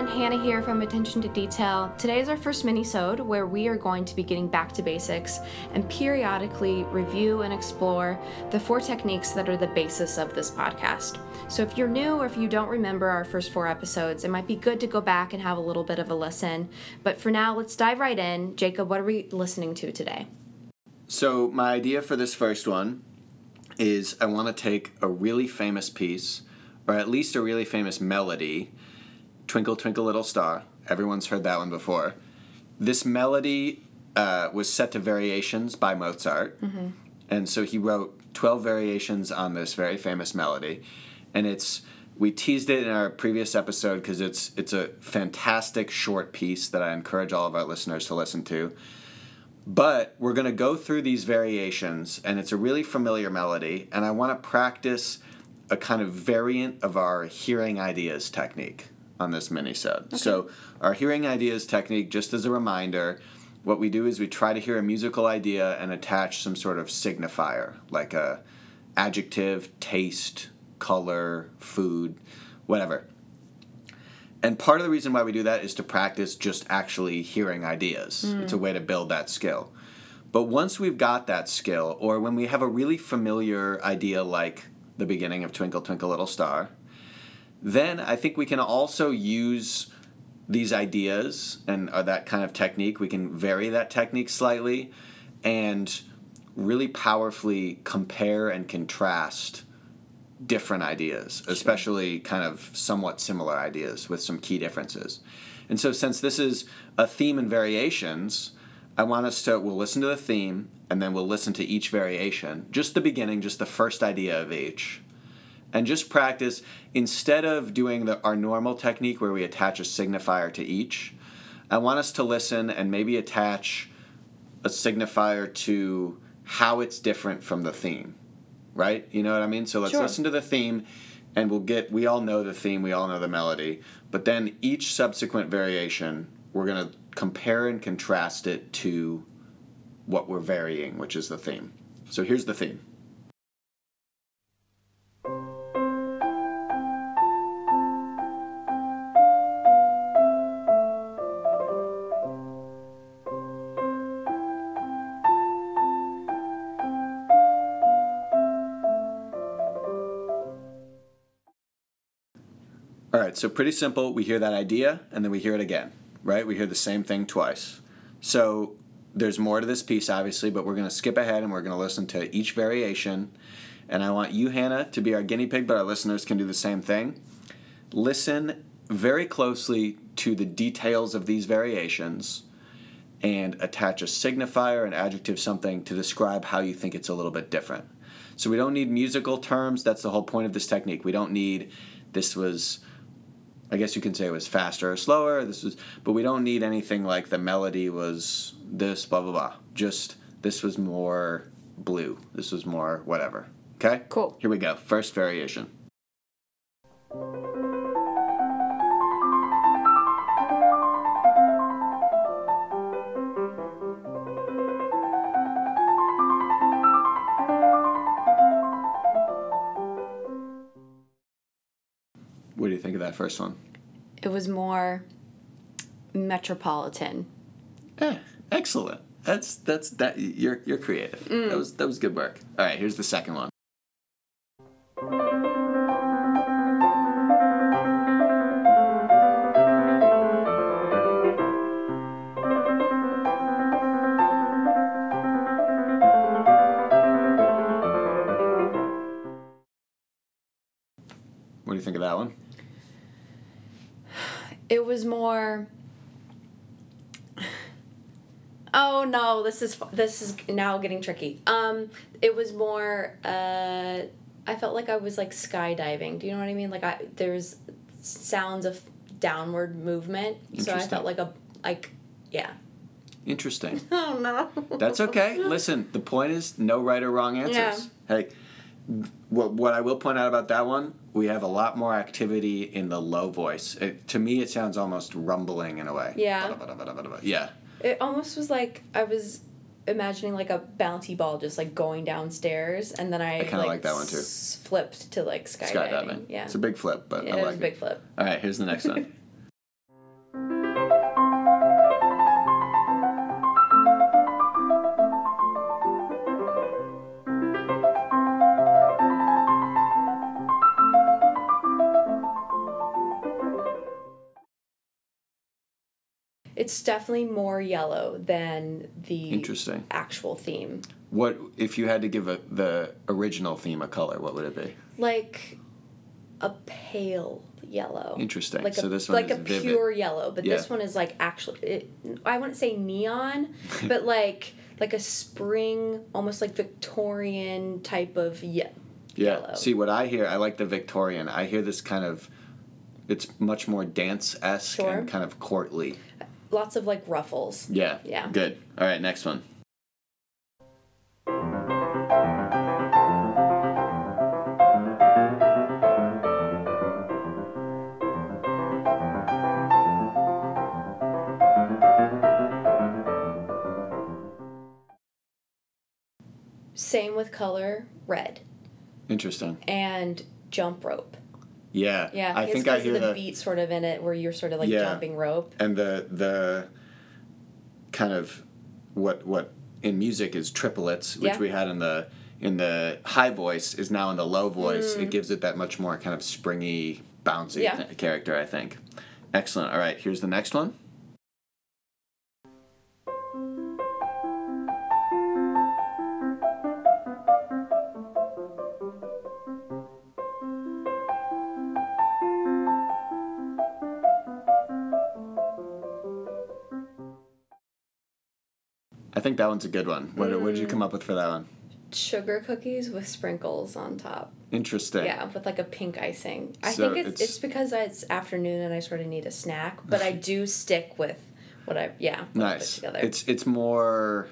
everyone, Hannah here from Attention to Detail. Today is our first mini-sode where we are going to be getting back to basics and periodically review and explore the four techniques that are the basis of this podcast. So if you're new or if you don't remember our first four episodes, it might be good to go back and have a little bit of a listen. But for now, let's dive right in. Jacob, what are we listening to today? So my idea for this first one is I want to take a really famous piece, or at least a really famous melody, Twinkle Twinkle Little Star. Everyone's heard that one before. This melody uh, was set to variations by Mozart, and so he wrote twelve variations on this very famous melody, and it's we teased it in our previous episode because it's it's a fantastic short piece that I encourage all of our listeners to listen to. But we're going to go through these variations, and it's a really familiar melody, and I want to practice a kind of variant of our hearing ideas technique on this mini-sode. So, our hearing ideas technique, just as a reminder, what we do is we try to hear a musical idea and attach some sort of signifier, like a adjective, taste, color, food, whatever. And part of the reason why we do that is to practice just actually hearing ideas. Hmm. It's a way to build that skill. But once we've got that skill, or when we have a really familiar idea like the beginning of Twinkle Twinkle Little Star, then I think we can also use these ideas and uh, that kind of technique. We can vary that technique slightly and really powerfully compare and contrast different ideas, especially kind of somewhat similar ideas with some key differences. And so, since this is a theme and variations, I want us to, we'll listen to the theme and then we'll listen to each variation, just the beginning, just the first idea of each. And just practice, instead of doing the, our normal technique where we attach a signifier to each, I want us to listen and maybe attach a signifier to how it's different from the theme right? You know what I mean? So let's Sure. listen to the theme and we'll get we all know the theme, we all know the melody, but then each subsequent variation, we're going to compare and contrast it to what we're varying, which is the theme. So here's the theme. Right, so pretty simple. We hear that idea and then we hear it again, right? We hear the same thing twice. So there's more to this piece, obviously, but we're going to skip ahead and we're going to listen to each variation. And I want you, Hannah, to be our guinea pig, but our listeners can do the same thing. Listen very closely to the details of these variations and attach a signifier, an adjective, something to describe how you think it's a little bit different. So we don't need musical terms. That's the whole point of this technique. We don't need this was I guess you can say it was faster or slower. This was, but we don't need anything like the melody was this, blah blah blah. Just this was more blue. This was more whatever. Okay. Cool. Here we go. First variation. That first one? It was more metropolitan. Yeah, excellent. That's that's that. You're you're creative. Mm. That was that was good work. All right, here's the second one. Was more. Oh no! This is this is now getting tricky. Um, it was more. Uh, I felt like I was like skydiving. Do you know what I mean? Like I there's sounds of downward movement, so I felt like a like yeah. Interesting. Oh no. That's okay. Listen, the point is no right or wrong answers. Hey, what what I will point out about that one, we have a lot more activity in the low voice. It, to me, it sounds almost rumbling in a way. Yeah. Yeah. It almost was like I was imagining like a bouncy ball just like going downstairs, and then I, I kinda like that one, too. s- flipped to like skydiving. Skydiving. Yeah. It's a big flip, but yeah, I it like was a big flip. All right, here's the next one. It's definitely more yellow than the Interesting. actual theme. What if you had to give a, the original theme a color? What would it be? Like a pale yellow. Interesting. Like So a, this one like is a vivid. pure yellow, but this one is like actually. It, I wouldn't say neon, but like like a spring, almost like Victorian type of ye- Yeah. yellow. See what I hear. I like the Victorian. I hear this kind of. It's much more dance esque Sure. and kind of courtly. Lots of like ruffles. Yeah. Yeah. Good. All right. Next one. Same with color, red Interesting. and jump rope. Yeah. Yeah, I think I hear the, the beat sort of in it, where you're sort of like Yeah. jumping rope. and the the kind of what what in music is triplets, which Yeah. we had in the in the high voice is now in the low voice. It gives it that much more kind of springy, bouncy Mm. Yeah. th- character. I think. Excellent. All right. Here's the next one. I think that one's a good one. What, what did you Mm. come up with for that one? Sugar cookies with sprinkles on top. Interesting. Yeah, with like a pink icing. I So think it's, it's- it's because it's afternoon and I sort of need a snack, but I do stick with what I yeah. put Nice. together. It's it's more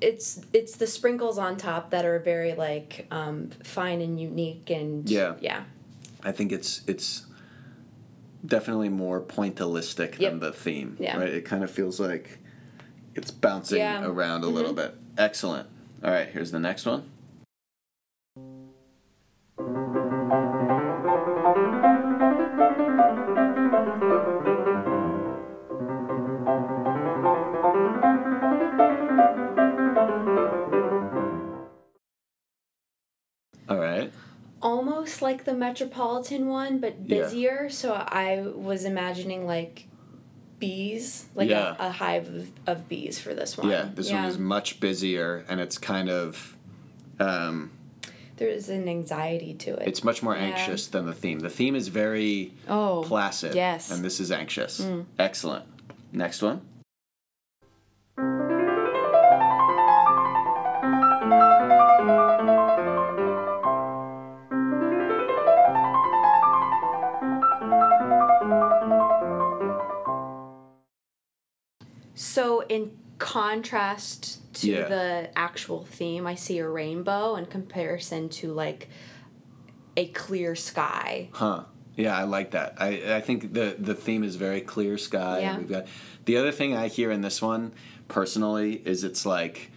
it's it's the sprinkles on top that are very like um, fine and unique and Yeah. yeah I think it's it's definitely more pointillistic Yep. than the theme. Yeah. Right? It kind of feels like it's bouncing Yeah. Mm-hmm. around a little bit. Excellent. All right, here's the next one. All right. almost like the metropolitan one but Yeah. busier. So I was imagining like bees, like Yeah. a, a hive of, of bees for this one. Yeah, this one is much busier and it's kind of um, There is an anxiety to it. it's much more Yeah. anxious than the theme. The theme is very oh placid. yes. And this is anxious. Mm. Excellent. Next one. So in contrast to Yeah. the actual theme, I see a rainbow in comparison to like a clear sky. Huh. Yeah, I like that. I, I think the the theme is very clear sky. Yeah. We've got the other thing I hear in this one personally is it's like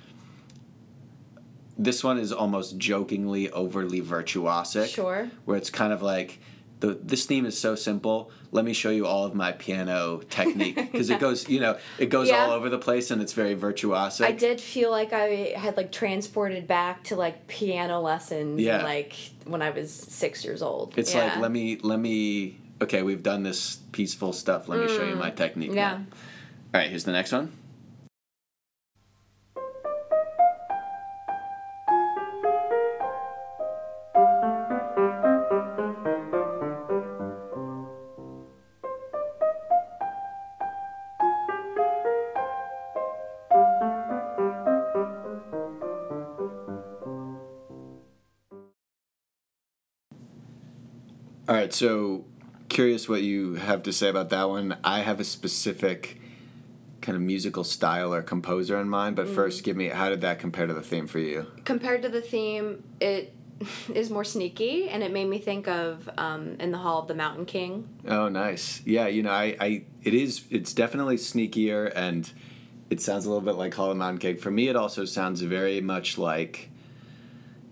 this one is almost jokingly overly virtuosic. Sure. Where it's kind of like the this theme is so simple. Let me show you all of my piano technique because it goes, you know, it goes Yeah. all over the place and it's very virtuosic. I did feel like I had like transported back to like piano lessons Yeah. like when I was six years old. It's Yeah. like let me let me okay, we've done this peaceful stuff. Let me show you my technique. Mm. Yeah. now. All right, here's the next one. All right, so curious what you have to say about that one. I have a specific kind of musical style or composer in mind, but first give me how did that compare to the theme for you? Compared to the theme, it is more sneaky, and it made me think of um, in the Hall of the Mountain King. Oh, nice. Yeah, you know, I, I it is it's definitely sneakier and it sounds a little bit like Hollow Mountain Cake. For me, it also sounds very much like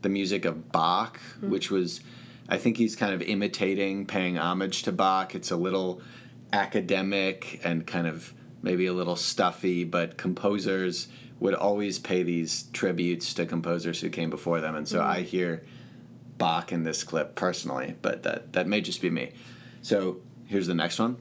the music of Bach, which was, I think he's kind of imitating, paying homage to Bach. It's a little academic and kind of maybe a little stuffy, but composers would always pay these tributes to composers who came before them. And so mm-hmm. I hear Bach in this clip personally, but that, that may just be me. So here's the next one.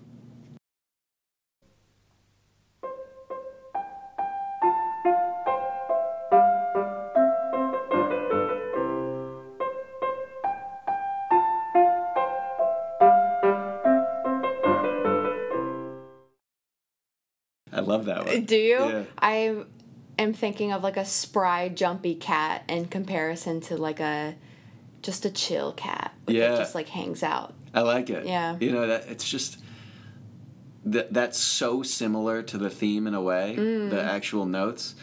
Love that one. Do you? Yeah. I am thinking of like a spry, jumpy cat in comparison to like a just a chill cat like, Yeah. that just like hangs out. I like it. Yeah. You know that it's just that that's so similar to the theme in a way, Mm. the actual notes.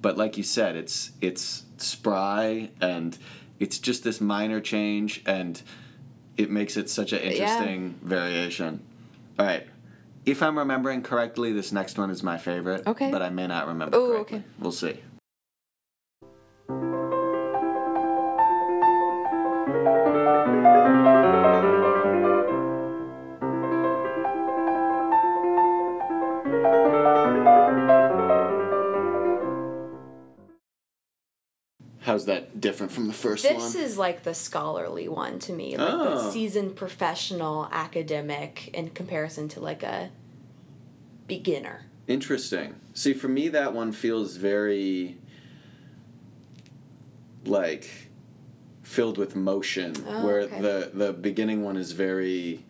But like you said, it's it's spry and it's just this minor change and it makes it such an interesting variation. All right. If I'm remembering correctly, this next one is my favorite. Okay. But I may not remember correctly. okay. We'll see. How's that different from the first This one? This is like the scholarly one to me, like the Oh. seasoned professional academic in comparison to like a beginner. Interesting. See, for me, that one feels very like filled with motion, Oh, where okay. the the beginning one is very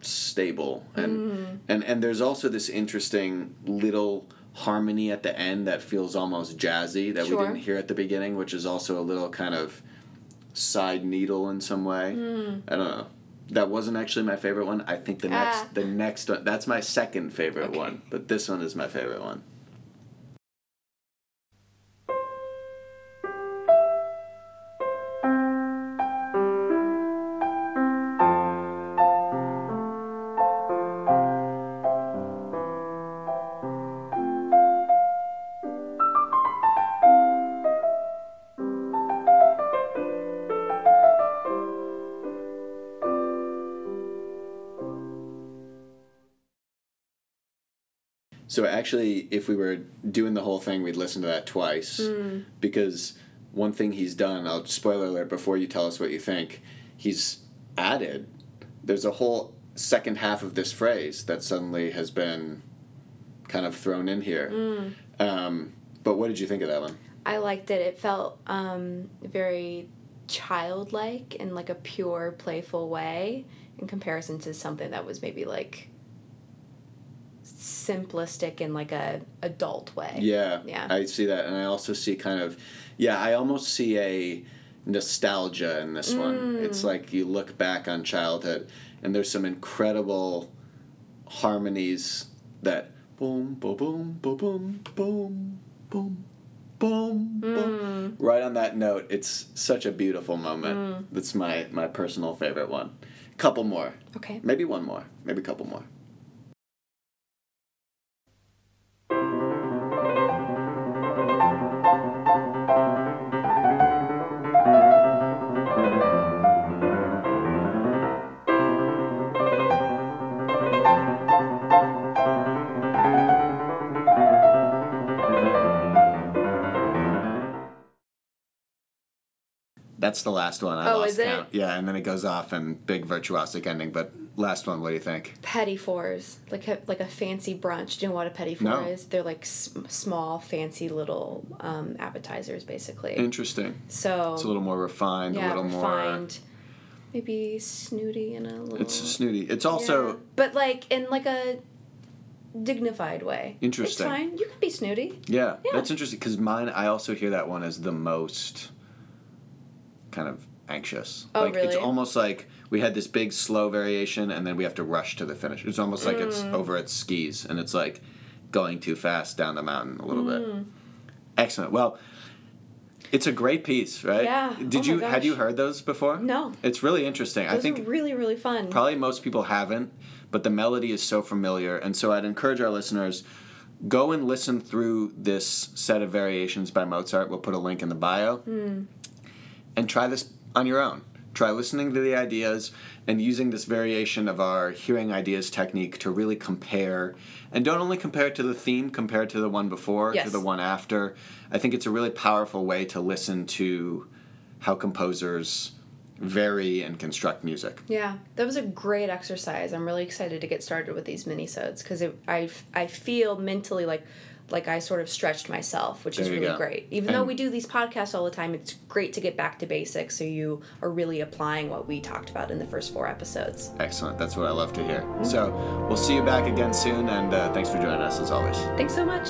stable, and Mm. and and there's also this interesting little harmony at the end that feels almost jazzy that Sure. we didn't hear at the beginning, which is also a little kind of side needle in some way. Mm. I don't know. That wasn't actually my favorite one. I think the next Ah. the next one that's my second favorite Okay. one, but this one is my favorite one. So actually, if we were doing the whole thing, we'd listen to that twice because one thing he's done. I'll spoiler alert before you tell us what you think. He's added. There's a whole second half of this phrase that suddenly has been kind of thrown in here. Um, but what did you think of that one? I liked it. It felt um, very childlike in like a pure, playful way in comparison to something that was maybe like simplistic in like a adult way. Yeah, Yeah. I see that, and I also see kind of, yeah, I almost see a nostalgia in this one. Mm. It's like you look back on childhood, and there's some incredible harmonies that boom, boom, boom, boom, boom, boom, boom. Boom, boom. Right on that note, it's such a beautiful moment. That's my my personal favorite one. Couple more, Okay. maybe one more, maybe a couple more. That's the last one. I Oh, lost is it? count. Yeah, and then it goes off and big virtuosic ending. But last one, what do you think? Petit fours, like a, like a fancy brunch. Do you know what a petit four No. is? They're like s- small, fancy little um, appetizers, basically. Interesting. so It's a little more refined, yeah, a little refined, maybe snooty and a little. It's snooty. It's also Yeah. but like in like a dignified way. Interesting. It's fine. You can be snooty. yeah, Yeah. that's interesting because mine. I also hear that one as the most kind of anxious. Oh, like it's almost like we had this big slow variation and then we have to rush to the finish. It's almost like it's Mm. over at skis and it's like going too fast down the mountain a little Mm. bit. Excellent. Well, it's a great piece, right? Yeah. Did Oh you had you heard those before? No. It's really interesting. I think really really fun. Probably most people haven't, but the melody is so familiar, and so I'd encourage our listeners go and listen through this set of variations by Mozart. We'll put a link in the bio, and try this on your own. Try listening to the ideas and using this variation of our hearing ideas technique to really compare. And don't only compare it to the theme, compare it to the one before, to the one after. I think it's a really powerful way to listen to how composers vary and construct music. Yeah, that was a great exercise. I'm really excited to get started with these minisodes because I I feel mentally like like I sort of stretched myself, which is really go. great. Even though we do these podcasts all the time, it's great to get back to basics so you are really applying what we talked about in the first four episodes. Excellent. That's what I love to hear. So we'll see you back again soon, and uh, thanks for joining us as always. Thanks so much.